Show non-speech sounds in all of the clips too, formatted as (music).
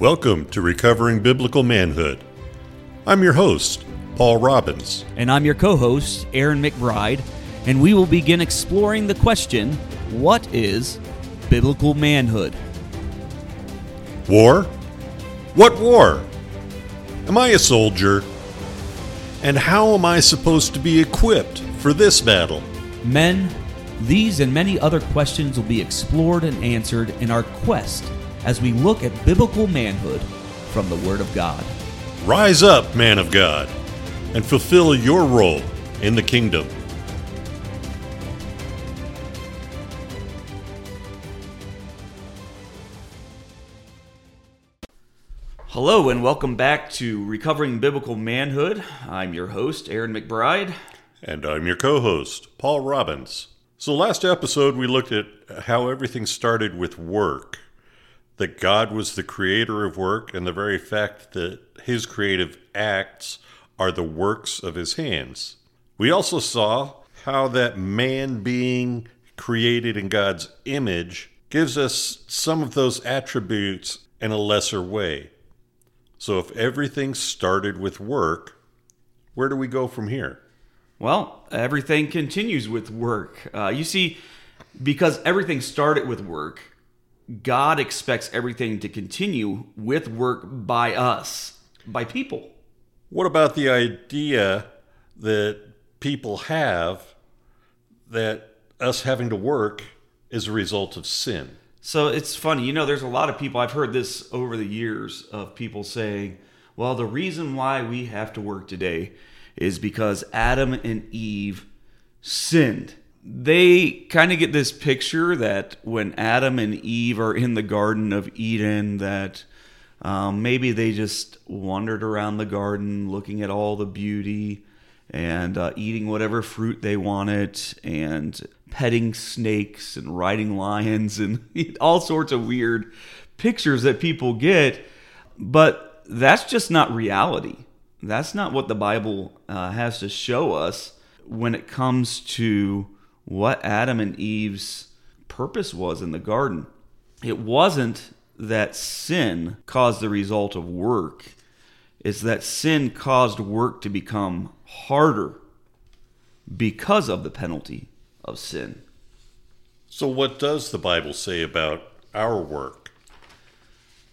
Welcome to Recovering Biblical Manhood. I'm your host, Paul Robbins. And I'm your co host, Aaron McBride, and we will begin exploring the question what is biblical manhood? War? What war? Am I a soldier? And how am I supposed to be equipped for this battle? Men, these and many other questions will be explored and answered in our quest as we look at biblical manhood from the Word of God. Rise up, man of God, and fulfill your role in the kingdom. Hello, and welcome back to Recovering Biblical Manhood. I'm your host, Aaron McBride. And I'm your co host, Paul Robbins. So, last episode, we looked at how everything started with work that God was the creator of work and the very fact that his creative acts are the works of his hands. We also saw how that man being created in God's image gives us some of those attributes in a lesser way. So if everything started with work, where do we go from here? Well, everything continues with work. Uh, you see, because everything started with work, God expects everything to continue with work by us, by people. What about the idea that people have that us having to work is a result of sin? So it's funny, you know, there's a lot of people, I've heard this over the years of people saying, well, the reason why we have to work today is because Adam and Eve sinned they kind of get this picture that when Adam and Eve are in the Garden of Eden, that um, maybe they just wandered around the garden looking at all the beauty and uh, eating whatever fruit they wanted and petting snakes and riding lions and (laughs) all sorts of weird pictures that people get. But that's just not reality. That's not what the Bible uh, has to show us when it comes to what Adam and Eve's purpose was in the garden. It wasn't that sin caused the result of work, it's that sin caused work to become harder because of the penalty of sin. So, what does the Bible say about our work?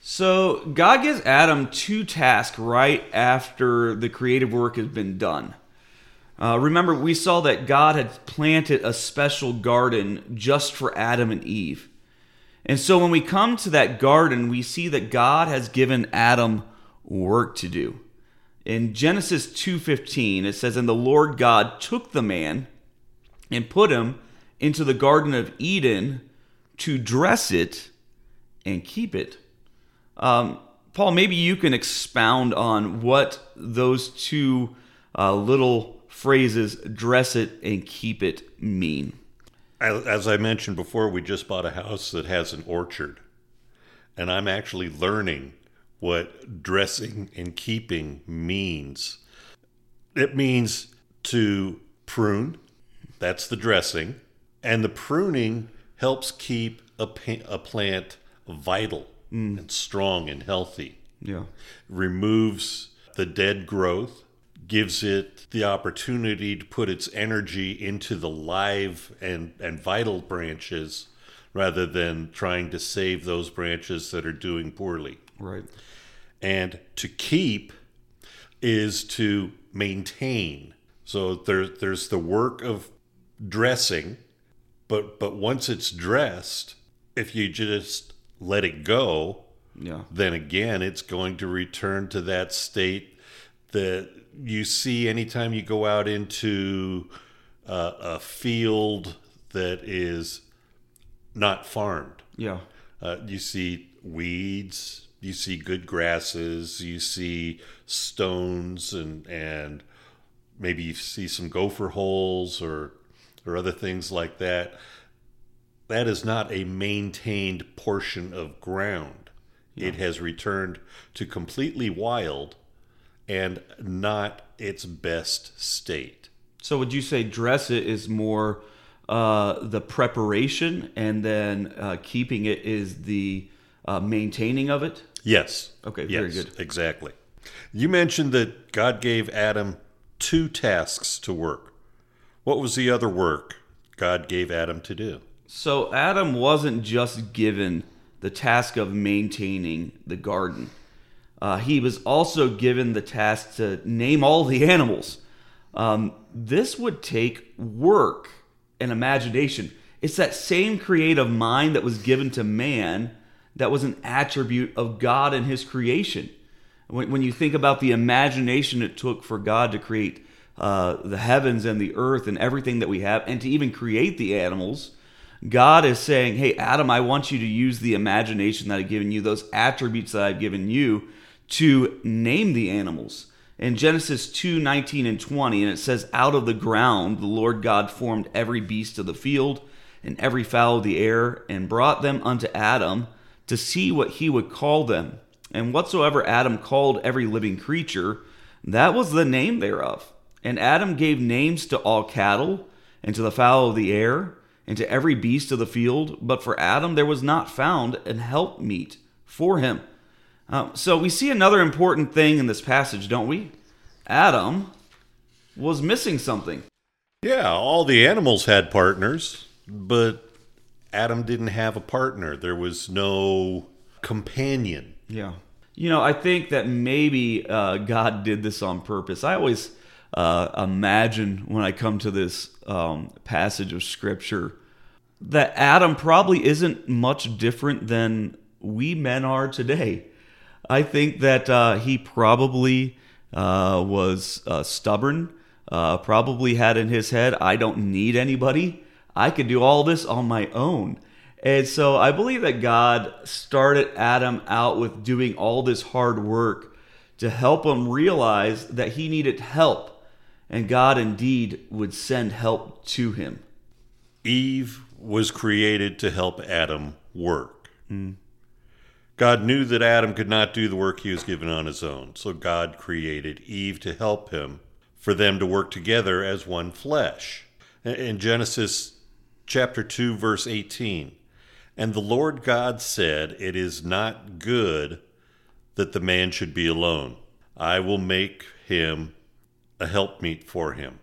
So, God gives Adam two tasks right after the creative work has been done. Uh, remember, we saw that God had planted a special garden just for Adam and Eve. And so when we come to that garden, we see that God has given Adam work to do. In Genesis 2:15, it says, "And the Lord God took the man and put him into the garden of Eden to dress it and keep it." Um, Paul, maybe you can expound on what those two uh, little phrases dress it and keep it mean? As I mentioned before, we just bought a house that has an orchard. And I'm actually learning what dressing and keeping means. It means to prune, that's the dressing, and the pruning helps keep a, a plant vital mm. and strong and healthy. Yeah. Removes the dead growth, gives it the opportunity to put its energy into the live and, and vital branches rather than trying to save those branches that are doing poorly. Right. And to keep is to maintain. So there, there's the work of dressing, but but once it's dressed, if you just let it go, yeah. then again it's going to return to that state that you see anytime you go out into uh, a field that is not farmed. Yeah. Uh, you see weeds, you see good grasses, you see stones, and and maybe you see some gopher holes or or other things like that. That is not a maintained portion of ground. Yeah. It has returned to completely wild and not its best state. So, would you say dress it is more uh, the preparation, and then uh, keeping it is the uh, maintaining of it. Yes. Okay, very good. Exactly. You mentioned that God gave Adam two tasks to work. What was the other work God gave Adam to do? So Adam wasn't just given the task of maintaining the garden. Uh, he was also given the task to name all the animals. Um, this would take work and imagination. It's that same creative mind that was given to man that was an attribute of God and his creation. When, when you think about the imagination it took for God to create uh, the heavens and the earth and everything that we have, and to even create the animals, God is saying, Hey, Adam, I want you to use the imagination that I've given you, those attributes that I've given you, to name the animals. In Genesis 2 19 and 20, and it says, Out of the ground the Lord God formed every beast of the field and every fowl of the air, and brought them unto Adam to see what he would call them. And whatsoever Adam called every living creature, that was the name thereof. And Adam gave names to all cattle, and to the fowl of the air, and to every beast of the field. But for Adam there was not found an helpmeet for him. Um, so we see another important thing in this passage, don't we? Adam was missing something. Yeah, all the animals had partners, but Adam didn't have a partner. There was no companion. Yeah. You know, I think that maybe uh, God did this on purpose. I always uh, imagine when I come to this um, passage of Scripture that Adam probably isn't much different than we men are today. I think that uh, he probably uh, was uh, stubborn, uh, probably had in his head, I don't need anybody. I could do all this on my own. And so I believe that God started Adam out with doing all this hard work to help him realize that he needed help. And God indeed would send help to him. Eve was created to help Adam work. God knew that Adam could not do the work he was given on his own, so God created Eve to help him, for them to work together as one flesh. In Genesis chapter 2, verse 18, and the Lord God said, It is not good that the man should be alone. I will make him a helpmeet for him.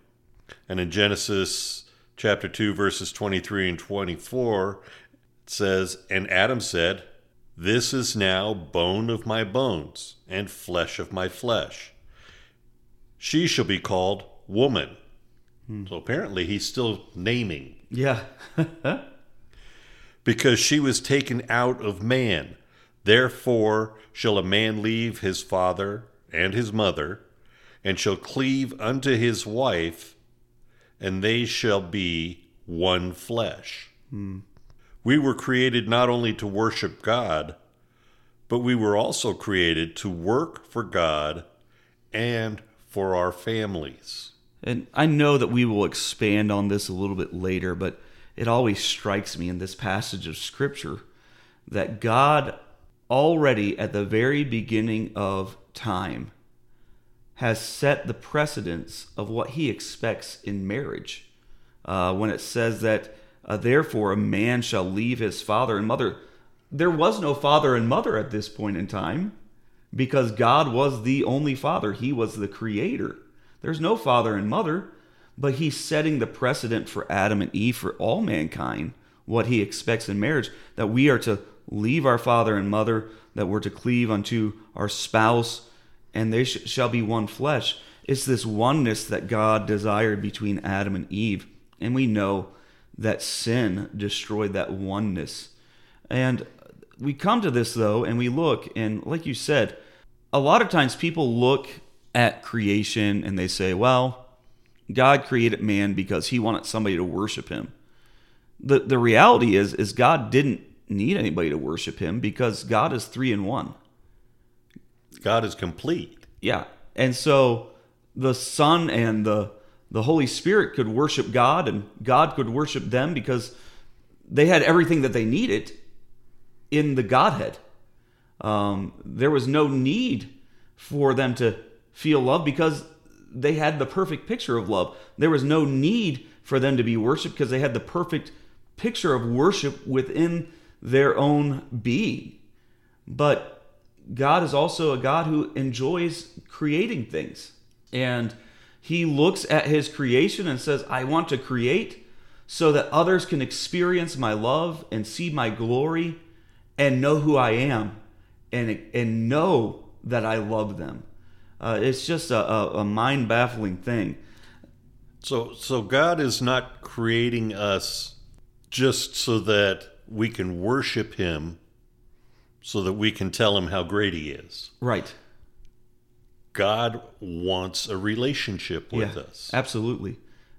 And in Genesis chapter 2, verses 23 and 24, it says, And Adam said, This is now bone of my bones and flesh of my flesh. She shall be called woman. So apparently he's still naming Yeah. (laughs) because she was taken out of man. Therefore shall a man leave his father and his mother, and shall cleave unto his wife, and they shall be one flesh. Hmm. We were created not only to worship God, but we were also created to work for God and for our families. And I know that we will expand on this a little bit later, but it always strikes me in this passage of Scripture that God already at the very beginning of time has set the precedence of what he expects in marriage. Uh, when it says that, uh, therefore, a man shall leave his father and mother. There was no father and mother at this point in time because God was the only father, He was the creator. There's no father and mother, but He's setting the precedent for Adam and Eve, for all mankind, what He expects in marriage that we are to leave our father and mother, that we're to cleave unto our spouse, and they sh- shall be one flesh. It's this oneness that God desired between Adam and Eve. And we know that sin destroyed that oneness. And we come to this, though, and we look, and like you said, a lot of times people look at creation and they say, well, God created man because he wanted somebody to worship him. The, the reality is, is God didn't need anybody to worship him because God is three in one. God is complete. Yeah. And so the Son and the the Holy Spirit could worship God and God could worship them because they had everything that they needed in the Godhead. Um, there was no need for them to feel love because they had the perfect picture of love. There was no need for them to be worshiped because they had the perfect picture of worship within their own being. but God is also a God who enjoys creating things. And he looks at his creation and says, I want to create so that others can experience my love and see my glory and know who I am and, and know that I love them. Uh, it's just a, a, a mind baffling thing. So, so God is not creating us just so that we can worship Him, so that we can tell Him how great He is. Right. God wants a relationship with yeah, us. Absolutely.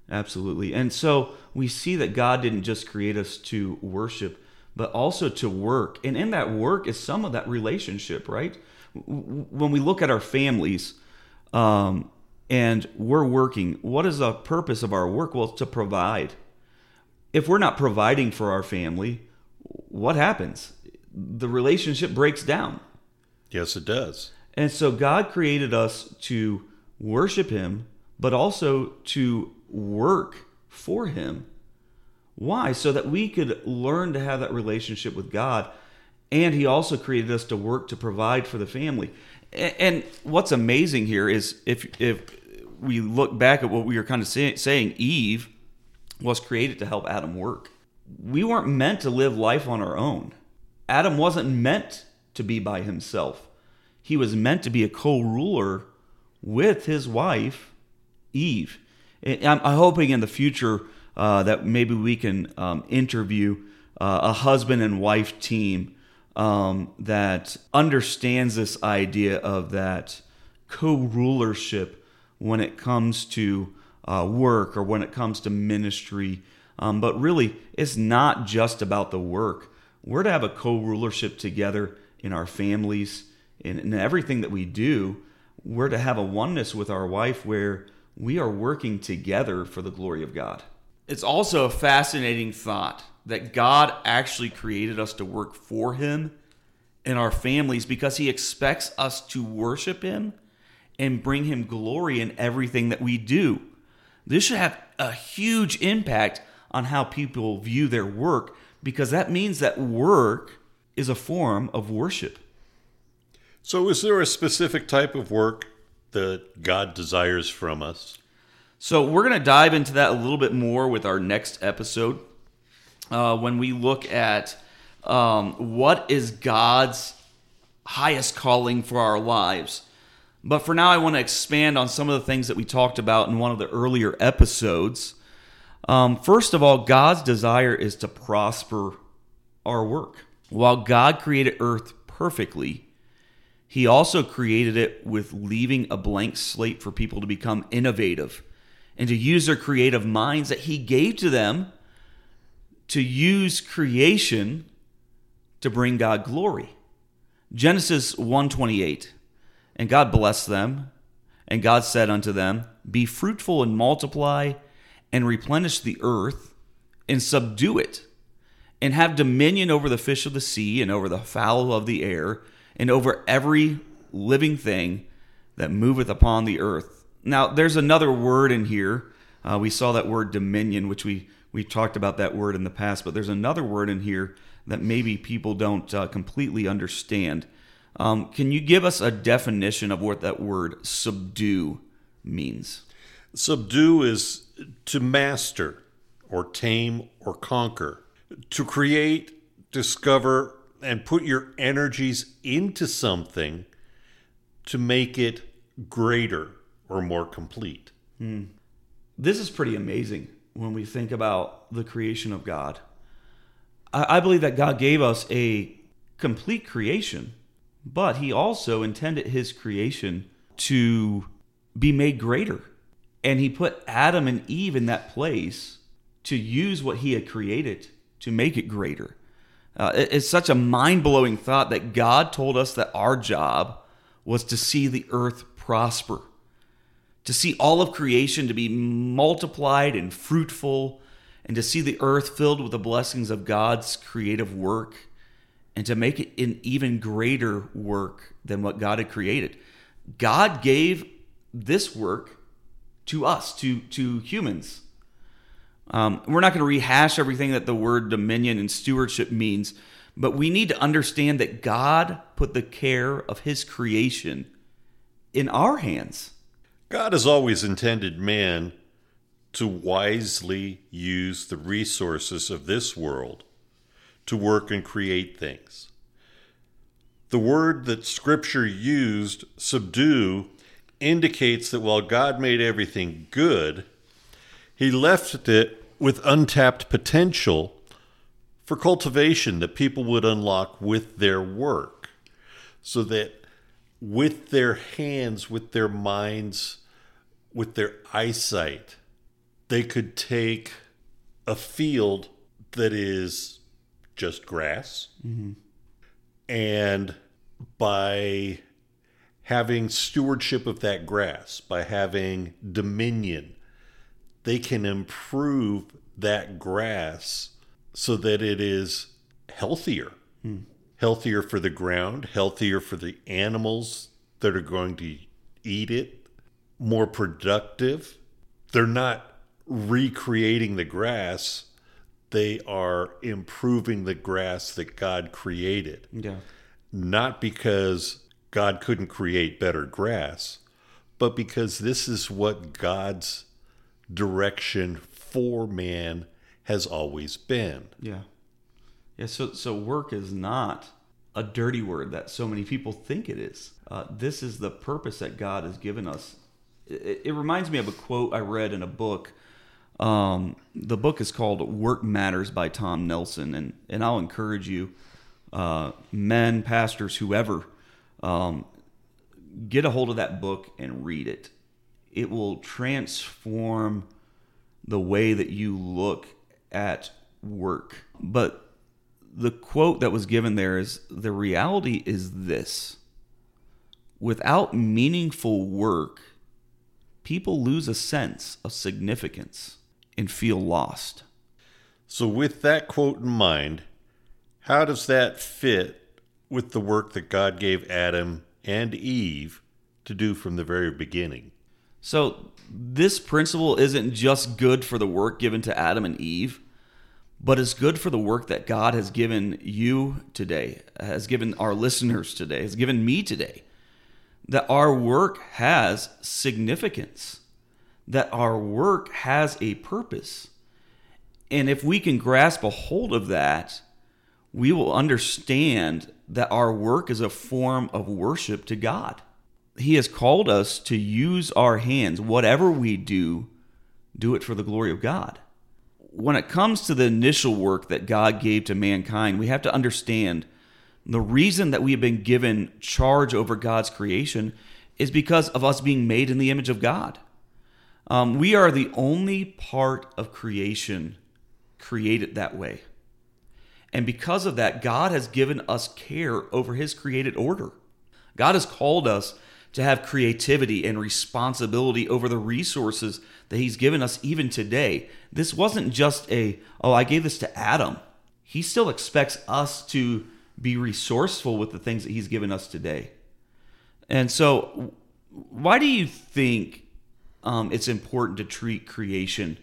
Absolutely. And so we see that God didn't just create us to worship, but also to work. And in that work is some of that relationship, right? When we look at our families um, and we're working, what is the purpose of our work? Well, to provide. If we're not providing for our family, what happens? The relationship breaks down. Yes, it does. And so God created us to worship Him, but also to work for Him. Why? So that we could learn to have that relationship with God. And He also created us to work to provide for the family. And what's amazing here is if if we look back at what we were kind of say, saying, Eve was created to help Adam work. We weren't meant to live life on our own. Adam wasn't meant to be by himself he was meant to be a co-ruler with his wife Eve. I'm, hoping in the future uh, that maybe we can um, interview uh, a husband and wife team um, that understands this idea of that co-rulership when it comes to uh, work or when it comes to ministry. Um, but really, it's not just about the work. We're to have a co-rulership together in our families in, in everything that we do, we're to have a oneness with our wife where we are working together for the glory of God. It's also a fascinating thought that God actually created us to work for Him and our families because He expects us to worship Him and bring Him glory in everything that we do. This should have a huge impact on how people view their work because that means that work is a form of worship. So, is there a specific type of work that God desires from us? So, we're going to dive into that a little bit more with our next episode uh, when we look at um, what is God's highest calling for our lives. But for now, I want to expand on some of the things that we talked about in one of the earlier episodes. Um, first of all, God's desire is to prosper our work. While God created earth perfectly, he also created it with leaving a blank slate for people to become innovative and to use their creative minds that he gave to them to use creation to bring God glory. Genesis 1:28. And God blessed them, and God said unto them, Be fruitful and multiply and replenish the earth and subdue it and have dominion over the fish of the sea and over the fowl of the air and over every living thing that moveth upon the earth. Now, there's another word in here. Uh, we saw that word dominion, which we we talked about that word in the past, but there's another word in here that maybe people don't uh, completely understand. Um, can you give us a definition of what that word subdue means? Subdue is to master or tame or conquer, to create, discover, and put your energies into something to make it greater or more complete. Hmm. This is pretty amazing when we think about the creation of God. I, I believe that God gave us a complete creation, but He also intended His creation to be made greater. And He put Adam and Eve in that place to use what He had created to make it greater. Uh, it, it's such a mind blowing thought that God told us that our job was to see the earth prosper, to see all of creation to be multiplied and fruitful, and to see the earth filled with the blessings of God's creative work, and to make it an even greater work than what God had created. God gave this work to us, to, to humans. Um, we're not going to rehash everything that the word dominion and stewardship means, But we need to understand that God put the care of his creation in our hands. God has always intended man to wisely use the resources of this world to work and create things. The word that Scripture used, subdue, indicates that while God made everything good, He left it with untapped potential for cultivation that people would unlock with their work. So that with their hands, with their minds, with their eyesight, they could take a field that is just grass mm-hmm. and by having stewardship of that grass, by having dominion, they can improve that grass so that it is healthier. Hmm. Healthier for the ground, healthier for the animals that are going to eat it, more productive. They're not recreating the grass, they are improving the grass that God created Yeah. not because God couldn't create better grass, but because this is what God's direction for man has always been. Yeah. Yeah, so so work is not a dirty word that so many people think it is. Uh, this is the purpose that God has given us. It, it reminds me of a quote I read in a book. Um, the book is called Work Matters by Tom Nelson, and, and I'll encourage you, uh, men, pastors, whoever, um, get a hold of that book and read it. It will transform the way that you look at work. But the quote that was given there is the reality is this without meaningful work, people lose a sense of significance and feel lost. So, with that quote in mind, how does that fit with the work that God gave Adam and Eve to do from the very beginning? So, this principle isn't just good for the work given to Adam and Eve, but it's good for the work that God has given you today, has given our listeners today, has given me today. That our work has significance, that our work has a purpose. And if we can grasp a hold of that, we will understand that our work is a form of worship to God. He has called us to use our hands. Whatever we do, do it for the glory of God. When it comes to the initial work that God gave to mankind, we have to understand the reason that we have been given charge over God's creation is because of us being made in the image of God. Um, we are the only part of creation created that way. And because of that, God has given us care over his created order. God has called us to have creativity and responsibility over the resources that he's given us even today. This wasn't just a, oh, I gave this to Adam. He still expects us to be resourceful with the things that he's given us today. And so, why do you think um, it's important to treat creation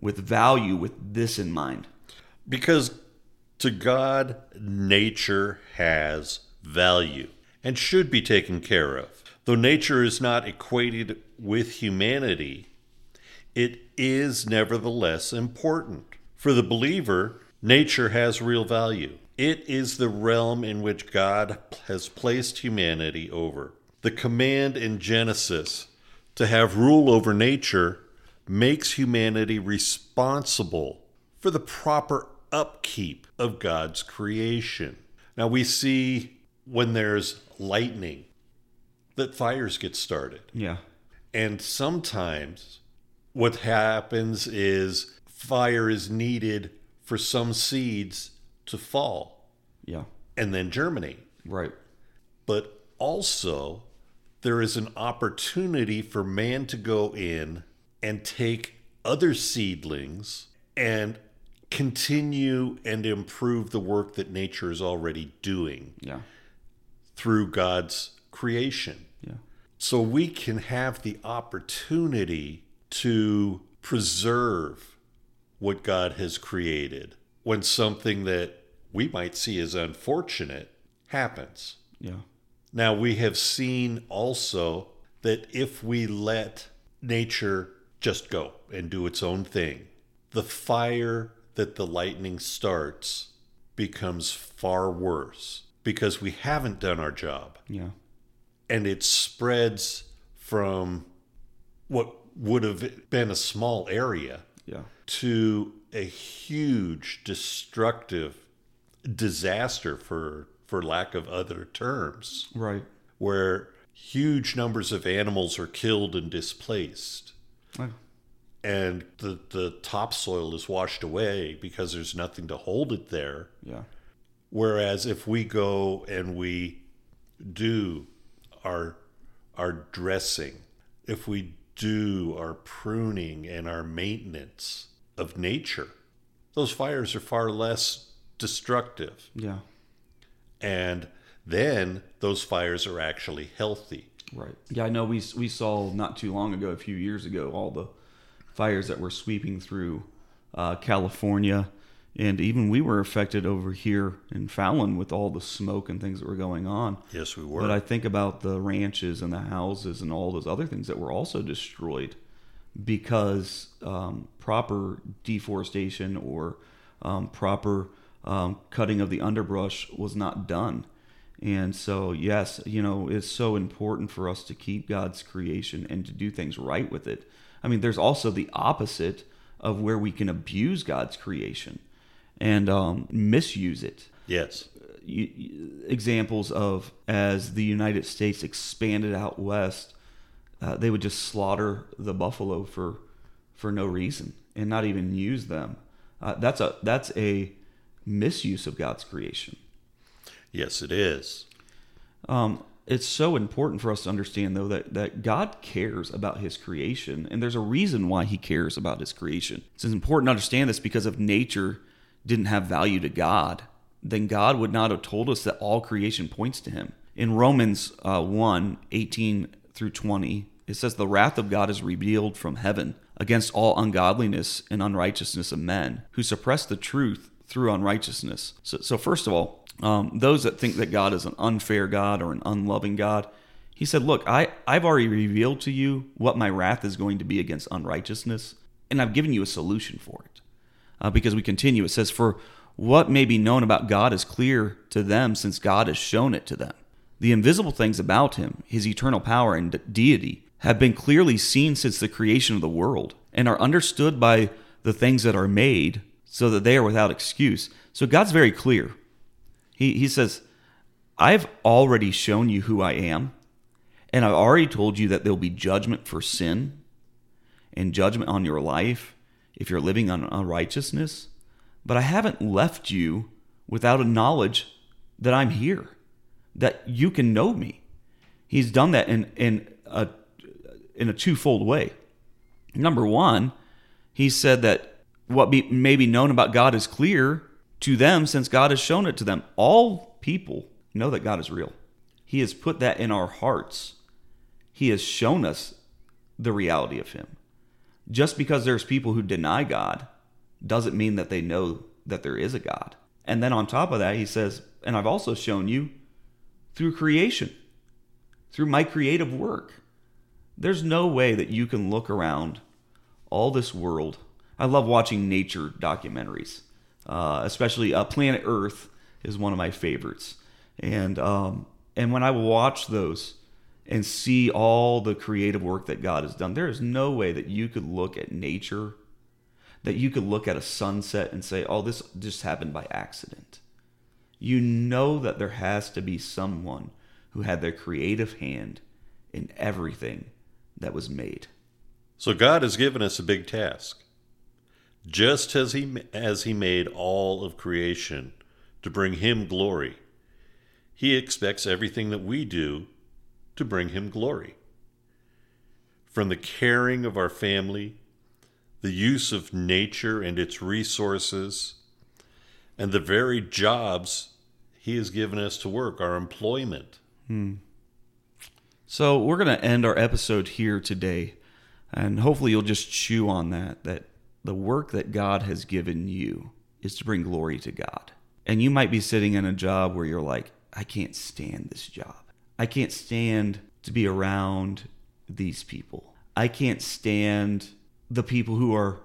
with value with this in mind? Because to God, nature has value and should be taken care of. Though nature is not equated with humanity, it is nevertheless important. For the believer, nature has real value. It is the realm in which God has placed humanity over. The command in Genesis to have rule over nature makes humanity responsible for the proper upkeep of God's creation. Now we see when there's lightning that fires get started. Yeah. And sometimes what happens is fire is needed for some seeds to fall Yeah. and then germinate. Right. But also, there is an opportunity for man to go in and take other seedlings and continue and improve the work that nature is already doing Yeah. through God's creation. Yeah. So we can have the opportunity to preserve what God has created when something that we might see as unfortunate happens. Yeah. Now, we have seen also that if we let nature just go and do its own thing, the fire that the lightning starts becomes far worse because we haven't done our job Yeah. And it spreads from what would have been a small area Yeah. to a huge destructive disaster for for lack of other terms Right. where huge numbers of animals are killed and displaced Oh, and the the topsoil is washed away because there's nothing to hold it there Yeah. Whereas if we go and we do our our dressing, if we do our pruning and our maintenance of nature, those fires are far less destructive. Yeah. And then those fires are actually healthy. Right. Yeah, I know we we saw not too long ago, a few years ago, all the fires that were sweeping through uh, California, and even we were affected over here in Fallon with all the smoke and things that were going on. Yes, we were. But I think about the ranches and the houses and all those other things that were also destroyed because um, proper deforestation or um, proper um, cutting of the underbrush was not done. And so, yes, you know, it's so important for us to keep God's creation and to do things right with it. I mean, there's also the opposite of where we can abuse God's creation and um, misuse it yes. you- you- examples of as the United States expanded out west, uh, they would just slaughter the buffalo for for no reason and not even use them. Uh, that's a that's a misuse of God's creation. Yes, it is. Um, it's so important for us to understand, though, that, that God cares about His creation, and there's a reason why He cares about His creation. It's important to understand this because of nature didn't have value to God, then God would not have told us that all creation points to Him. In Romans uh, 1 18 through 20, it says, The wrath of God is revealed from heaven against all ungodliness and unrighteousness of men who suppress the truth through unrighteousness. So, so first of all, um, those that think that God is an unfair God or an unloving God, he said, Look, I, I've already revealed to you what my wrath is going to be against unrighteousness, and I've given you a solution for it. Uh, because we continue, it says, For what may be known about God is clear to them since God has shown it to them. The invisible things about him, his eternal power and de- deity, have been clearly seen since the creation of the world and are understood by the things that are made so that they are without excuse. So God's very clear. He, he says, I've already shown you who I am, and I've already told you that there'll be judgment for sin and judgment on your life if you're living on unrighteousness. But I haven't left you without a knowledge that I'm here, that you can know me. He's done that in, in, a, in a twofold way. Number one, he said that what be, may be known about God is clear to them since God has shown it to them. All people know that God is real. He has put that in our hearts. He has shown us the reality of Him. Just because there's people who deny God doesn't mean that they know that there is a God. And then on top of that, he says, and I've also shown you through creation, through my creative work. There's no way that you can look around all this world. I love watching nature documentaries, uh, especially uh, Planet Earth is one of my favorites. And um, and when I watch those and see all the creative work that God has done, there is no way that you could look at nature, that you could look at a sunset and say, "Oh, this just happened by accident." You know that there has to be someone who had their creative hand in everything that was made. So God has given us a big task. Just as he as he made all of creation to bring him glory, he expects everything that we do to bring him glory. From the caring of our family, the use of nature and its resources, and the very jobs he has given us to work, our employment. Hmm. So we're going to end our episode here today, and hopefully you'll just chew on that. That the work that God has given you is to bring glory to God. And you might be sitting in a job where you're like, I can't stand this job. I can't stand to be around these people. I can't stand the people who are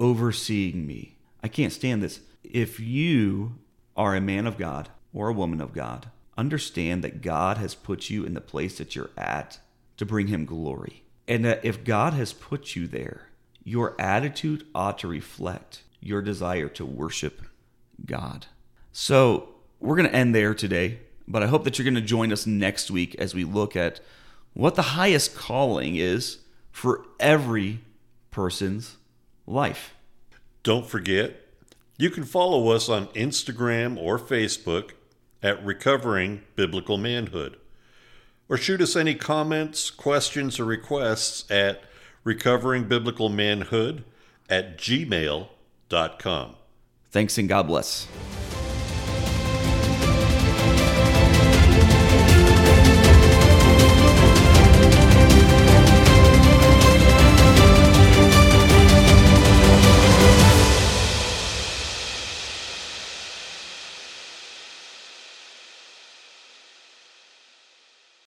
overseeing me. I can't stand this. If you are a man of God or a woman of God, understand that God has put you in the place that you're at to bring him glory. And that if God has put you there, your attitude ought to reflect your desire to worship God. So we're going to end there today, but I hope that you're going to join us next week as we look at what the highest calling is for every person's life. Don't forget, you can follow us on Instagram or Facebook at Recovering Biblical Manhood. Or shoot us any comments, questions, or requests at recoveringbiblicalmanhood at gmail.com. Thanks and God bless.